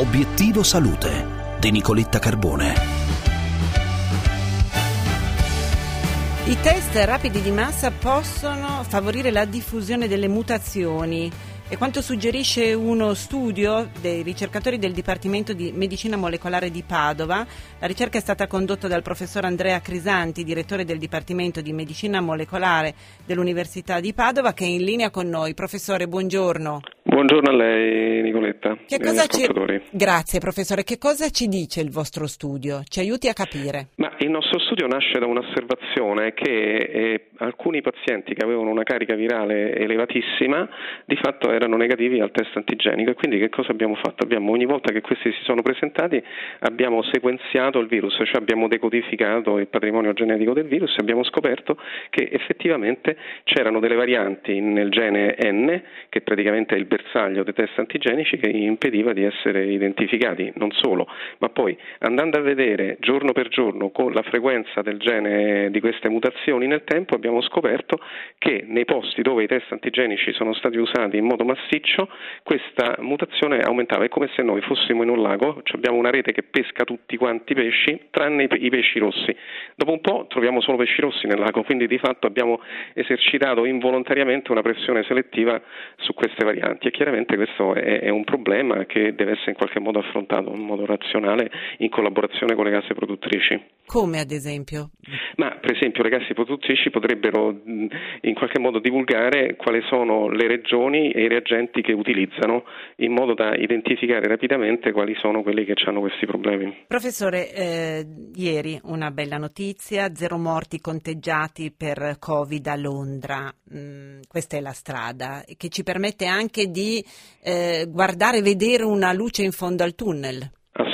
Obiettivo Salute di Nicoletta Carbone. I test rapidi di massa possono favorire la diffusione delle mutazioni e quanto suggerisce uno studio dei ricercatori del Dipartimento di Medicina Molecolare di Padova, la ricerca è stata condotta dal professor Andrea Crisanti, direttore del Dipartimento di Medicina Molecolare dell'Università di Padova, che è in linea con noi. Professore, buongiorno. Buongiorno a lei Nicoletta. Che cosa ci... Grazie professore, che cosa ci dice il vostro studio? Ci aiuti a capire. Il nostro studio nasce da un'osservazione che eh, alcuni pazienti che avevano una carica virale elevatissima di fatto erano negativi al test antigenico e quindi che cosa abbiamo fatto? Abbiamo, ogni volta che questi si sono presentati abbiamo sequenziato il virus, cioè abbiamo decodificato il patrimonio genetico del virus e abbiamo scoperto che effettivamente c'erano delle varianti nel gene N che praticamente è il bersaglio dei test antigenici che impediva di essere identificati, non solo, ma poi andando a vedere giorno per giorno con la frequenza del gene di queste mutazioni nel tempo abbiamo scoperto che nei posti dove i test antigenici sono stati usati in modo massiccio questa mutazione aumentava, è come se noi fossimo in un lago, cioè abbiamo una rete che pesca tutti quanti i pesci tranne i pesci rossi, dopo un po' troviamo solo pesci rossi nel lago, quindi di fatto abbiamo esercitato involontariamente una pressione selettiva su queste varianti. E chiaramente questo è, è un problema che deve essere in qualche modo affrontato in modo razionale in collaborazione con le case produttrici. Come ad esempio? Ma per esempio le case produttrici potrebbero in qualche modo divulgare quali sono le regioni e i reagenti che utilizzano in modo da identificare rapidamente quali sono quelli che hanno questi problemi. Professore, eh, ieri una bella notizia, zero morti conteggiati per Covid a Londra, mm, questa è la strada che ci permette anche di eh, guardare, vedere una luce in fondo al tunnel.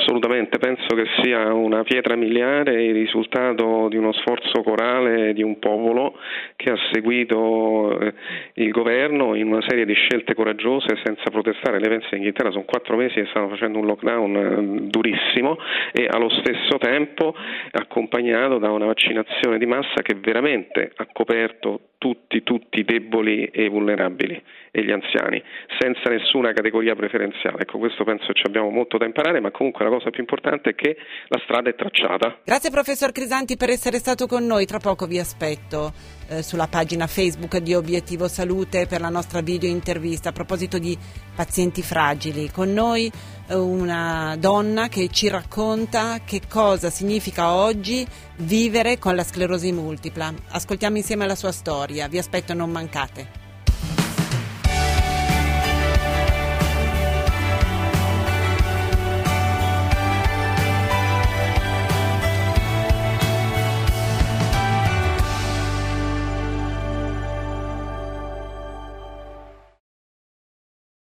Assolutamente, penso che sia una pietra miliare il risultato di uno sforzo corale di un popolo che ha seguito eh, il governo in una serie di scelte coraggiose senza protestare. Lei pensa in Inghilterra sono quattro mesi che stanno facendo un lockdown eh, durissimo e allo stesso tempo accompagnato da una vaccinazione di massa che veramente ha coperto tutti, tutti deboli e vulnerabili e gli anziani, senza nessuna categoria preferenziale. Ecco, questo penso che abbiamo molto da imparare, ma comunque la cosa più importante è che la strada è tracciata. Grazie professor Crisanti per essere stato con noi, tra poco vi aspetto eh, sulla pagina Facebook di Obiettivo Salute per la nostra video intervista a proposito di pazienti fragili. Con noi eh, una donna che ci racconta che cosa significa oggi vivere con la sclerosi multipla. Ascoltiamo insieme la sua storia, vi aspetto, non mancate.